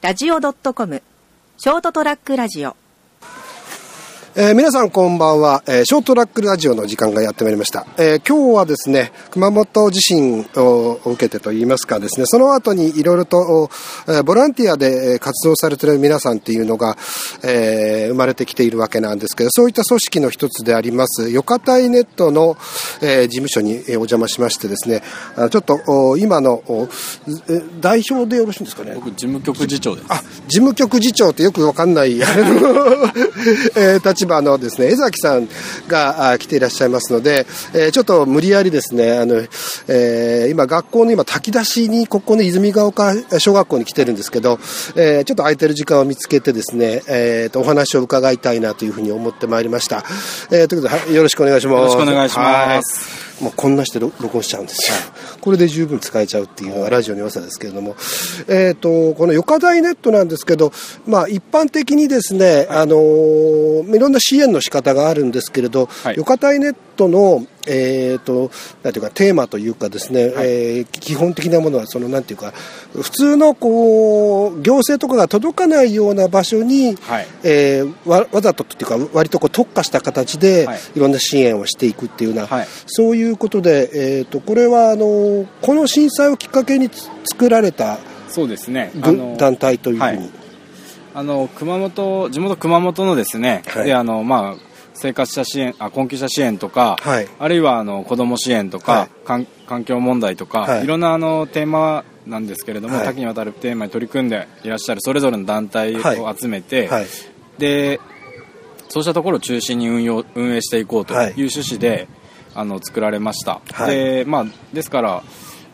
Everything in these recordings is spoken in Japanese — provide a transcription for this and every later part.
ラジオ .com ショートトラックラジオ。えー皆さんこんばんは、えーショートラックラジオの時間がやってまいりました、えー今日はですね熊本地震を受けてといいますかですねその後にいろいろと、おえーボランティアでえー活動されている皆さんっていうのが、えー生まれてきているわけなんですけどそういった組織の一つでありますよかたいネットの、えー事務所にえーお邪魔しましてですねあちょっとお今の代表でよろしいんですかね？僕事務局次長です。あ事務局次長ってよくわかんない、あの えー立場のですね江崎さんがあ来ていらっしゃいますので、えーちょっと無理やりですねあの、えー今学校の今炊き出しにここの泉ヶ丘小学校に来てるんですけど、えーちょっと空いてる時間を見つけてですね、えーとお話を伺いたいなというふうに思ってまいりました、えーということではいよろしくお願いします。よろしくお願いします。はいもうこんなして録録音しちゃうんですよ。これで十分使えちゃうっていうのがラジオの良さですけれども、えっ、と、このよかだいネットなんですけど、まあ一般的にですね、あのーいろんな支援の仕方があるんですけれど、はい。よかだいネットの、えっ、と、なんていうか、テーマというかですね、えー基本的なものは、その、なんていうか、普通の、こう、行政とかが届かないような場所に、はい。えーわわざとっていうか割とこう特化した形ではい。いろんな支援をしていくっていうような、はい。そういうことで、えー、とこれはあのこの震災をきっかけにつ作られたそうですね。団体というふうに、はい。あの熊本地元熊本のですね、はい。であのまあ生活者支援あ困窮者支援とか、はい。あるいはあの子ども支援とか、はい。環環境問題とか、はい。い、ろんなあのテーマなんですけれども、はい。多岐にわたるテーマに取り組んでいらっしゃるそれぞれの団体を集めて、はい。でそうしたところを中心に運用運営していこうというはい。趣旨で、あの作られました、はい。でまあ、ですから、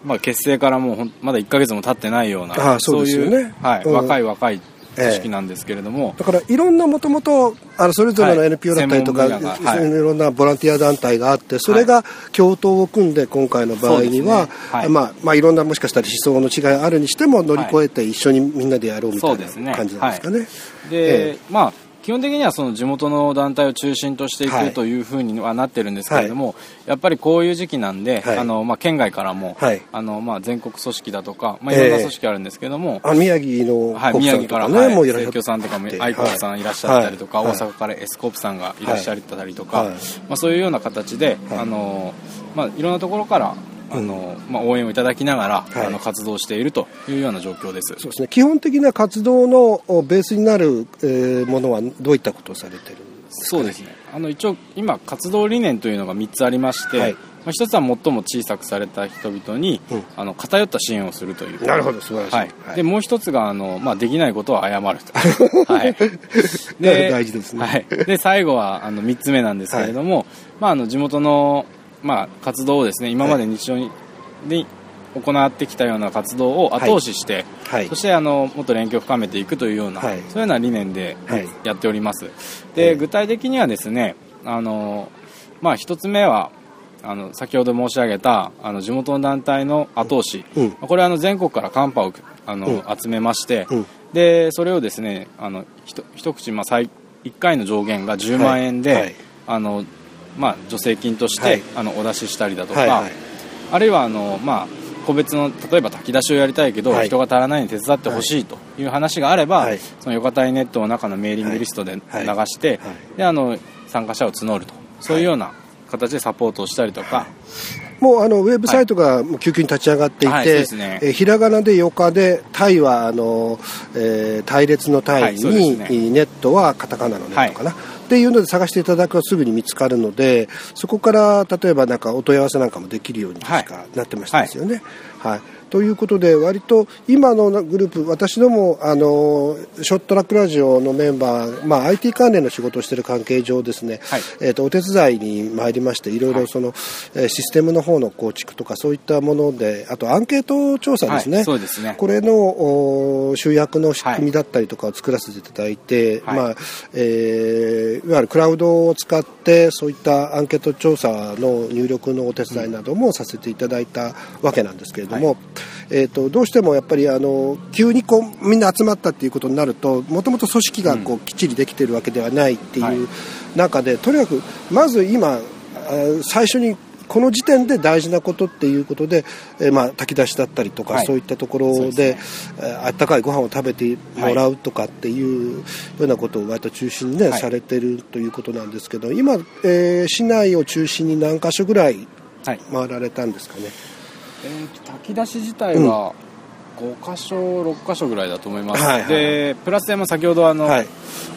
まあ、結成からもうまだ1か月も経ってないようなそういう、はいうん。若い若い組織なんですけれども、だからいろんなもともとあのそれぞれのはい。NPO だったりとか、はい。いろんなボランティア団体があってそれが共闘を組んで今回の場合には、ね。はい。まあまあ、いろんなもしかしたら思想の違いあるにしても乗り越えて一緒にみんなでやろうみたいな感じなんですかね。で、え。まあ基本的にはその地元の団体を中心としていはい。くというふうにはなってるんですけれども、やっぱりこういう時期なんで、はい。あのまあ、県外からも、はい。あのまあ、全国組織だとか、まあ、いろんな組織あるんですけども、あ宮城のはい、宮城から、ね、はい、さんとかもアイコップさんいらっしゃったりとか、はい。大阪からエスコープさんがいらっしゃったりとか、はい。まあ、そういうような形で、はい。あのまあ、いろんなところからあの、まあ、応援をいただきながら、はい。あの活動しているというような状況です。そうですね、基本的な活動のおベースになる、えーものはどういったことをされてるんですか、そうですね。あの一応今活動理念というのが3つありまして、はい。まあ、一つは最も小さくされた人々に、うん。あの偏った支援をするという。なるほど。素晴らしい、はい。はい。でもう一つがあの、まあ、できないことは謝ると、はい、大事ですね。はい、で最後はあの3つ目なんですけれども、まあ、あの地元の、まあ、活動をですね今まで日常に,、に行ってきたような活動を後押しして、はい。そしてあのもっと連携を深めていくというような、はい。そういうような理念ではい。やっております、えでえ具体的にはですねあの、まあ、一つ目はあの先ほど申し上げたあの地元の団体の後押し、うん。これはあの全国からカンパをあの、うん。集めまして、うん。でそれをですねあのひと一口、まあ、最1回の上限が10万円で、はい。はい。あのまあ、助成金として、はい。あのお出ししたりだとか、はいはい。あるいはあの、まあ、個別の例えば炊き出しをやりたいけど、はい。人が足らないのに手伝ってほしいという話があれば、はい。そのよかたいネットの中のメーリングリストで流はい。して、はい。であの参加者を募ると。そういうような形でサポートをしたりとか、もうあのウェブサイトが急遽に立ち上がっていて、はいそうですね。えーひらがなでよかで、タイはあの、えー隊列のタイはいね。ネットはカタカナのネットかな、っていうので探していただくとすぐに見つかるので、そこから例えばなんかお問い合わせなんかもできるように確かなってましたですよね。はいということで、割と今のグループ、私ども、あの、ショットラックラジオのメンバー、まあ、IT 関連の仕事をしている関係上ですね、はい。えっ、と、お手伝いに参りまして、いろいろその、えーシステムの方の構築とか、そういったもので、あとアンケート調査ですね。はい。そうですね。これのお集約の仕組みだったりとかを作らせていただいて、はい。まあ、えーいわゆるクラウドを使って、そういったアンケート調査の入力のお手伝いなどもさせていただいたわけなんですけれども、えー、とどうしてもやっぱりあの急にこうみんな集まったっていうことになるともともと組織がこうきっちりできてるわけではないっていうはい。中で、とにかくまず今あ最初にこの時点で大事なことっていうことで、えーまあ、炊き出しだったりとか、はい。そういったところでですえーあったかいご飯を食べてもらうとかっていうようなことを割と中心にね、はい。されてるということなんですけど今、えー市内を中心に何箇所ぐらいはい。回られたんですかね？えーと炊き出し自体は5箇所6箇所ぐらいだと思います、はいはいでプラスでも先ほどあの、はい。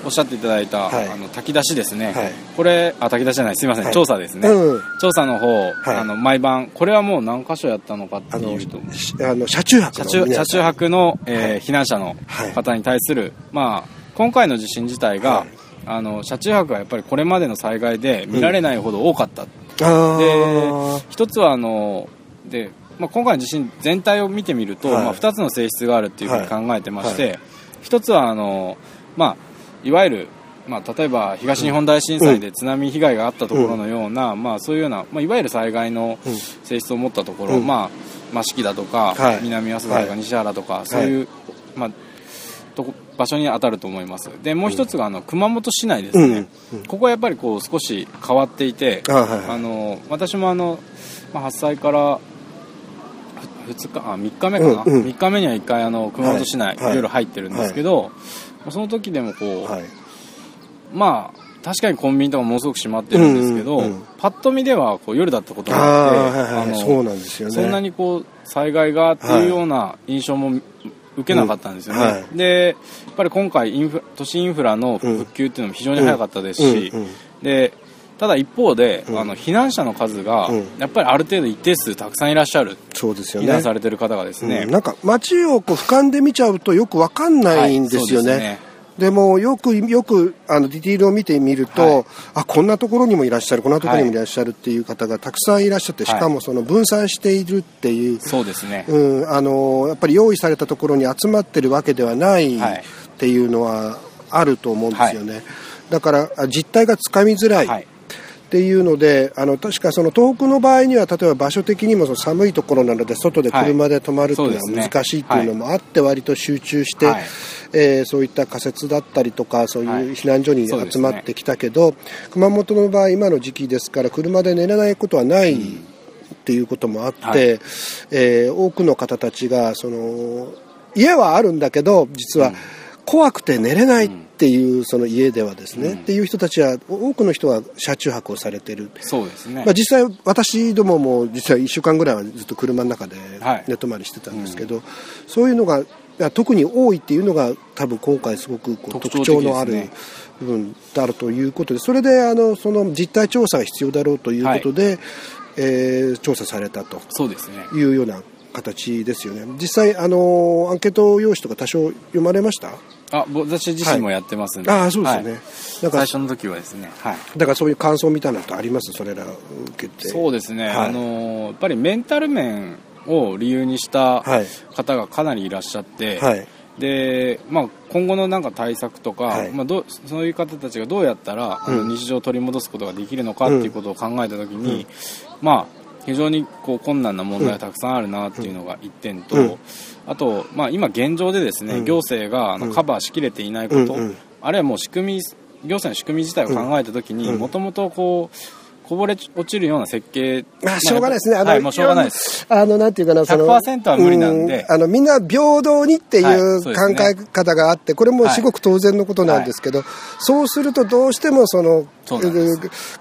おっしゃっていただいた、はい。あの炊き出しですね、はい。これあ炊き出しじゃないすいません、はい。調査ですね、うん。調査の方、い。あの毎晩これはもう何箇所やったのかっていうと。しあの車中泊車の車中泊の、えーはい。避難者のはい。方に対する、まあ、今回の地震自体が、はい。あの車中泊はやっぱりこれまでの災害で見られないほど多かった、あー。で一つはあので、まあ、今回の地震全体を見てみると、はい。まあ、2つの性質があるっていうふうに考えてまして、は一つはあの、まあ、いわゆる、まあ、例えば東日本大震災で津波被害があったところのような、まあ、そういうような、まあ、いわゆる災害のうん。性質を持ったところ、うん。まあ、益城だとか、はい。南阿蘇大とか西原とか、そういう、まあ、とこ場所に当たると思います。でもう一つがあの熊本市内ですね、うん。うん。ここはやっぱりこう少し変わっていて、あの私もあの、まあ、発災からふ2日あ3日目かな、うんうん。3日目には1回あの熊本市内、はいはい。夜入ってるんですけど、まあその時でもこう、はい。まあ確かにコンビニとかものすごく閉まってるんですけど、うんうん。うんパッと見ではこう夜だったことあがあってそうなんですよね。そんなにこう災害がっていうような印象も受けなかったんですよね、うんはい。でやっぱり今回インフ都市インフラの復旧っていうのも非常に早かったですし、うんうん。でただ一方で、うん。あの避難者の数がうん。やっぱりある程度一定数たくさんいらっしゃる、そうですよね。避難されてる方がですね、うん。なんか街をこう俯瞰で見ちゃうとよくわかんないんですよね。はいですでもよくよくあのディティールを見てみると、はい。あこんなところにもいらっしゃるこんなところにもいらっしゃるっていう方がたくさんいらっしゃって、はい。しかもその分散しているっていう、そうですね、うん、あのやっぱり用意されたところに集まってるわけではないはい。っていうのはあると思うんですよね、だからあ実態がつかみづらい、はいっていうのであの確かその遠くの場合には例えば場所的にもその寒いところなので外で車で泊まるっていうのは難しいっていうのもあって割と集中して、はい。えーそういった仮設だったりとかそうはい。いう避難所に集まってきたけど、熊本の場合今の時期ですから車で寝れないことはない。っていうこともあって、はい。えー多くの方たちがその家はあるんだけど実は怖くて寝れないっていうその家ではですね、うん。っていう人たちは多くの人は車中泊をされてる、そうですね、まあ、実際私どもも実は1週間ぐらいはずっと車の中ではい。寝泊まりしてたんですけど、そういうのが特に多いっていうのが多分今回すごくこう特特徴のある部分であるということでそれであのその実態調査が必要だろうということで、えー調査されたと。そうですね。いうような形ですよね。実際あのアンケート用紙とか多少読まれました？あぼ私自身もやってますんで、ああそうですよね、はい。なんか最初の時はですね。はい。だからそういう感想みたいなのってあります？それらを受けて。そうですね、はい。あのやっぱりメンタル面を理由にしたはい。方がかなりいらっしゃって、はい。でまあ、今後のなんか対策とか、はい。まあ、どうそういう方たちがどうやったら、あのうん。日常を取り戻すことができるのかっていうことを考えたときに、まあ、非常にこう困難な問題がたくさんあるなっていうのが一点と、うん。あと、まあ、今現状でですね、うん。行政があのうん。カバーしきれていないこと、あるいはもう仕組み行政の仕組み自体を考えたときにうん。もともとこうこぼれ落ちるような設計あしょうがないですね。あの、はい、もうしょうがないです。あの、なんていうかな、その。100%は無理なんで。うあの、みんな平等にっていはいう考え方があって、これもはい。至極当然のことなんですけど、そうするとどうしてもその、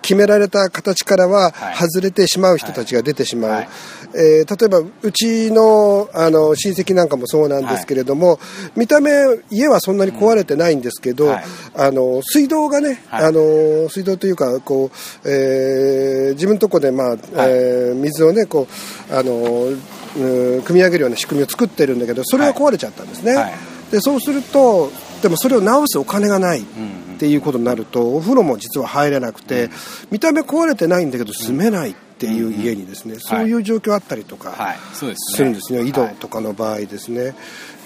決められた形からははい。外れてしまう人たちが出てしまう。はいえー例えば、うちの、あの、親戚なんかもそうなんですけれども、見た目、家はそんなに壊れてないんですけど、はい。あの、水道がね、はい。あの、水道というか、こう、えー自分のとこで、まあ、えー水をね、こう、あの、うん組み上げるような仕組みを作ってるんだけど、それが壊れちゃったんですね。はい。で、そうすると、でもそれを直すお金がない。うんっていうことになるとお風呂も実は入れなくて、見た目壊れてないんだけど住めない。っていう家にですね、そういう状況あったりとか、するんですね、井戸とかの場合ですね、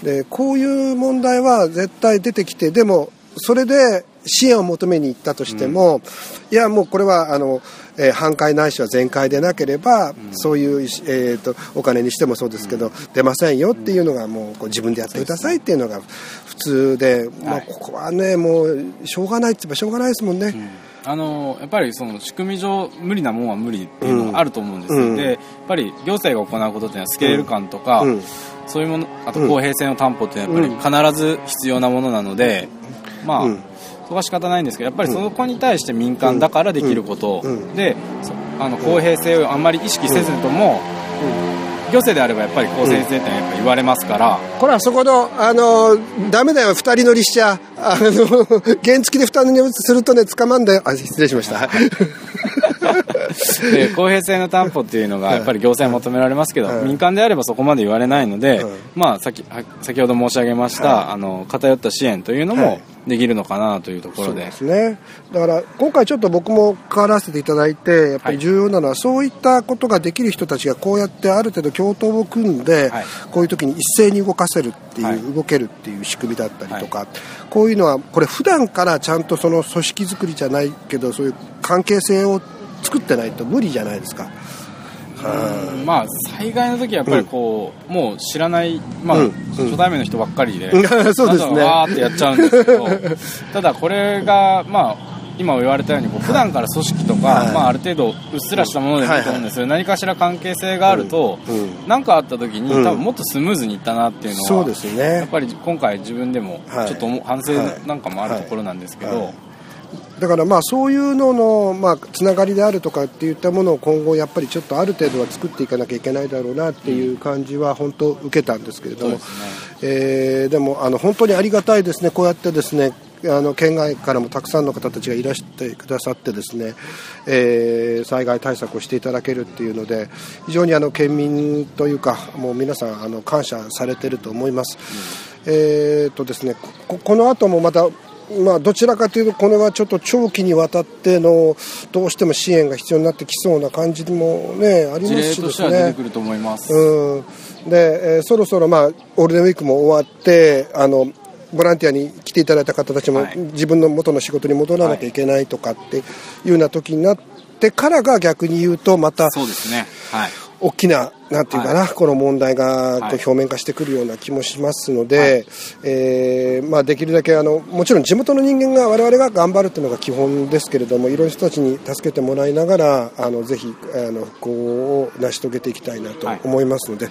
でこういう問題は絶対出てきてでもそれで支援を求めに行ったとしても、いやもうこれはあの、えー半壊ないしは全壊でなければ、そういう、えー、とお金にしてもそうですけど、出ませんよっていうのがもうこう自分でやってくださいっていうのが普通で、まあ、はいここはねもうしょうがないって言えばしょうがないですもんね。あのやっぱりその仕組み上無理なもんは無理っていうのがあると思うんですよ、うん。でやっぱり行政が行うことっていうのはスケール感とか、うん。そういうものあと公平性の担保っていうのはやっぱり必ず必要なものなので、まあ、うん。そこは仕方ないんですけどやっぱりそこに対して民間だからできること、うん。うん。でそあの公平性をあんまり意識せずとも、行政であればやっぱり公正性ってやっぱ言われますから、これはそこの、あの、ダメだよ、二人乗りしちゃ、あの、原付で二人乗りするとね、捕まんだよ。あ、失礼しました。で公平性の担保っていうのがやっぱり行政は求められますけど、はい。民間であればそこまで言われないので、はい。まあ、先は先ほど申し上げました、あの偏った支援というのもはい。できるのかなというところで、そうですね。だから、今回ちょっと僕も関わらせていただいて、やっぱり重要なのは、そういったことができる人たちがこうやってある程度共闘を組んで、はい。こういう時に一斉に動かせるっていう、はい。動けるっていう仕組みだったりとか、こういうのは、これ普段からちゃんとその組織作りじゃないけど、そういう関係性を作ってないと無理じゃないですか。はまあ、災害の時はやっぱりこう、もう知らない、まあうん初対面の人ばっかりで、そうですね。わーってやっちゃうんですけど ただこれが、まあ、今言われたようにこう普段から組織とか、はい。まあ、ある程度うっすらしたものでもいいと思うんですよ、何かしら関係性があるとうん。何、かあった時に、うん。多分もっとスムーズにいったなっていうのはそうですよね。やっぱり今回自分でもはい。ちょっと思う反省なんかもあるところなんですけど、はいはいだからまあそういうののまあつながりであるとかっていったものを今後やっぱりちょっとある程度は作っていかなきゃいけないだろうなっていう感じは本当受けたんですけれども、そうえーでもあの本当にありがたいですね。こうやってですねあの県外からもたくさんの方たちがいらしてくださってですね、えー災害対策をしていただけるっていうので非常にあの県民というかもう皆さんあの感謝されてると思います。えーとですね、ここの後もまたまあ、どちらかというと、これはちょっと長期にわたってのどうしても支援が必要になってきそうな感じも、ね、あり事ますしですね。うん。でえーそろそろ、まあ、オールデンウィークも終わってあのボランティアに来ていただいた方たちも、はい。自分の元の仕事に戻らなきゃいけないとかっていうような時になってからが逆に言うとまたそうですね。はい大きななんていうかな、この問題がこうはい表面化してくるような気もしますので、えーまあ、できるだけあのもちろん地元の人間が我々が頑張るというのが基本ですけれどもいろんな人たちに助けてもらいながらあのぜひあの復興を成し遂げていきたいなとはい。思いますので、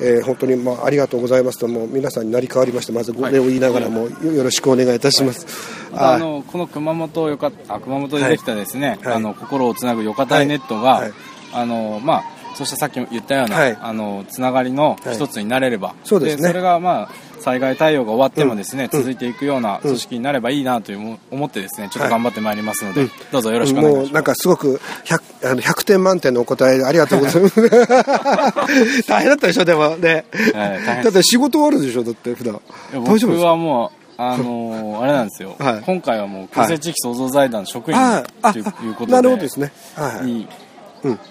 えー本当に、まあ、ありがとうございますともう皆さんになり代わりましてまずご礼を言いながらもよよろしくお願いいたします。あのこの熊本よかあ熊本でできたですね、はい。あの心をつなぐよかたいネットが、はい。はい。あのまあそしてさっきも言ったような、はい。あのつながりの一つになれれば、そうですね。それがまあ災害対応が終わってもですね、うん。続いていくような組織になればいいなというも思ってですねちょっと頑張ってまいりますので、どうぞよろしくお願いします。もうなんかすごく 100, あの100点満点のお答えありがとうございます。大変だったでしょ、でもね。はいだって仕事あるでしょ、だって普段。大丈夫僕はもうあのーあれなんですよ、はい。今回はもう共生地域創造財団職員とい。うことでなるほどですね。はい。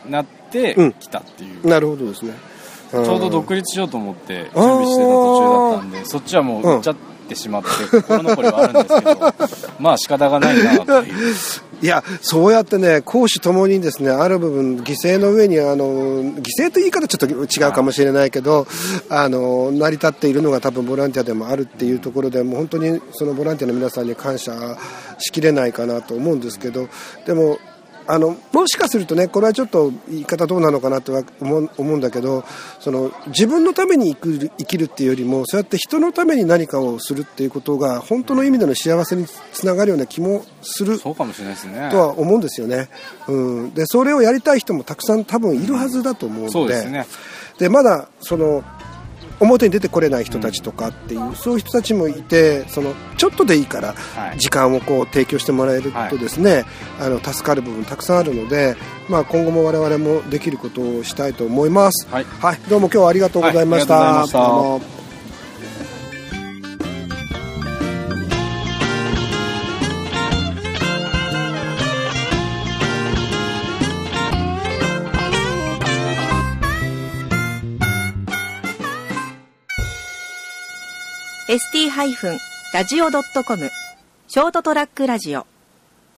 なってうん。きたっていう、なるほどですね。ちちょうど独立しようと思って準備してた途中だったんでそっちはもう行っちゃってしまって心残りはあるんですけど まあ仕方がないなという。いや、そうやってね、攻守ともにですね、ある部分、犠牲の上に、あの、犠牲という言い方ちょっと違うかもしれないけど、あの、成り立っているのが多分ボランティアでもあるっていうところで、もう本当にそのボランティアの皆さんに感謝しきれないかなと思うんですけど、でも、あのもしかするとね、これはちょっと言い方どうなのかなとは思う思うんだけどその自分のために生きる生きるっていうよりもそうやって人のために何かをするっていうことが本当の意味での幸せにつながるような気もするそうかもしれないですね。とは思うんですよね、うん、でそれをやりたい人もたくさん多分いるはずだと思うので,、そうですね。でまだその表に出てこれない人たちとかっていう、そういう人たちもいてそのちょっとでいいからはい。時間をこう提供してもらえるとですね、あの助かる部分たくさんあるので、まあ、今後も我々もできることをしたいと思います、はい。どうも今日はありがとうございました,、はいありがとうございましたどうも ST-radio.com ショートトラックラジオ。